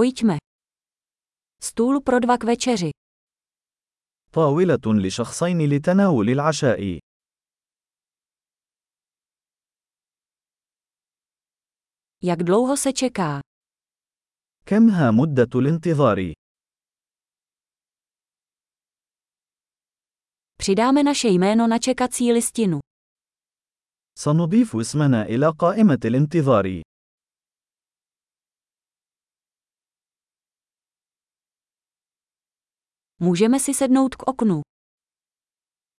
Pojďme. Stůl pro dva k večeři. طاولة لشخصين لتناول العشاء. Jak dlouho se čeká? كمها مدة الانتظار؟ Přidáme naše jméno na čekací listinu. سنضيف اسمنا إلى قائمة الانتظار. Můžeme si sednout k oknu.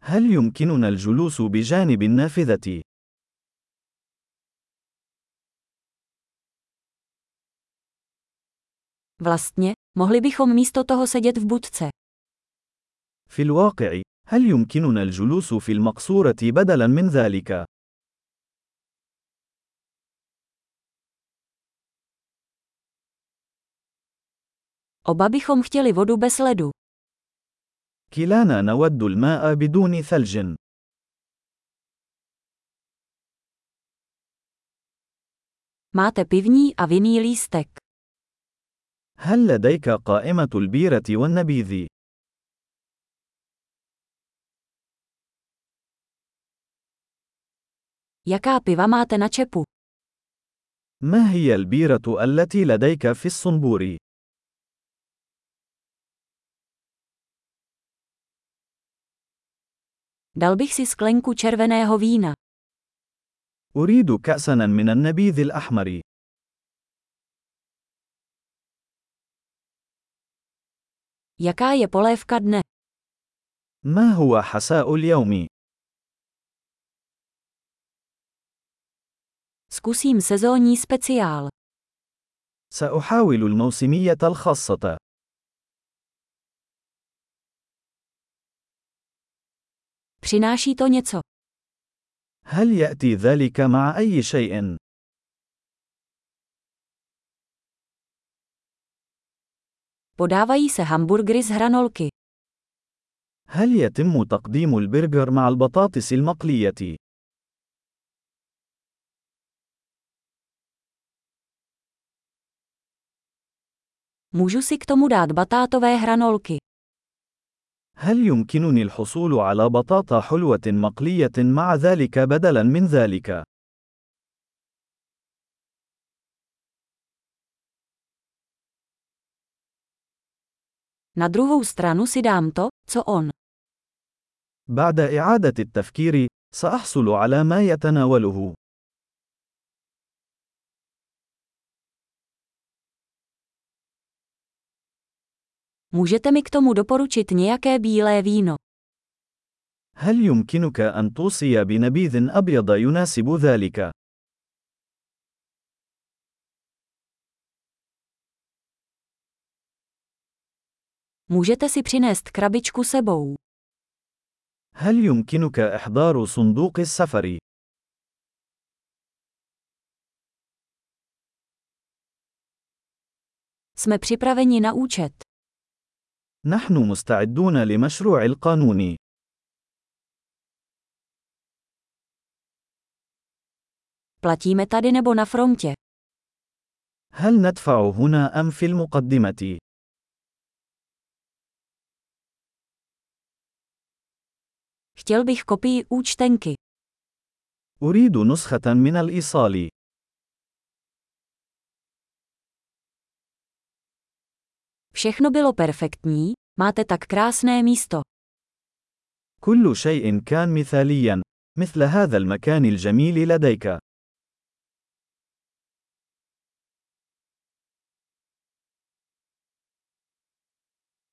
هل يمكننا الجلوس بجانب النافذة؟ Vlastně, mohli bychom místo toho sedět v budce. في الواقع، هل يمكننا الجلوس في المقصورة بدلاً من ذلك؟ Oba bychom chtěli vodu bez ledu. كلانا نود الماء بدون ثلج. Máte pivní a vinný lístek. هل لديك قائمة البيرة والنبيذ؟ Jaká piva máte na čepu? ما هي البيرة التي لديك في الصنبور؟ Dal bych si sklenku červeného vína. أريد كأساً من النبيذ الأحمر. Jaká je polévka dne? ما هو حساء اليوم؟ Zkusím sezónní speciál. سأحاول الموسمية الخاصة. Přináší to něco. هل يأتي ذلك مع أي شيء؟ Podávají se hamburgery z hranolky. هل يتم تقديم البرجر مع البطاطس المقلية؟ Můžu si k tomu dát batátové hranolky. هل يمكنني الحصول على بطاطا حلوة مقلية مع ذلك بدلاً من ذلك؟ Na druhou stranu si dám to, co on. بعد إعادة التفكير، سأحصل على ما يتناوله. Můžete mi k tomu doporučit nějaké bílé víno. هل يمكنك أن توصي بنبيذ أبيض يناسب ذلك؟ Můžete si přinést krabičku sebou. هل يمكنك إحضار صندوق السفر؟ Jsme připraveni na účet. نحن مستعدون لمشروع القانون. Platíme tady nebo na frontě. هل ندفع هنا أم في المقدمة؟ Chtěl bych kopii účtenky. أريد نسخة من الإيصال. Všechno bylo perfektní, máte tak krásné místo. كل شيء كان مثاليا، مثل هذا المكان الجميل لديك.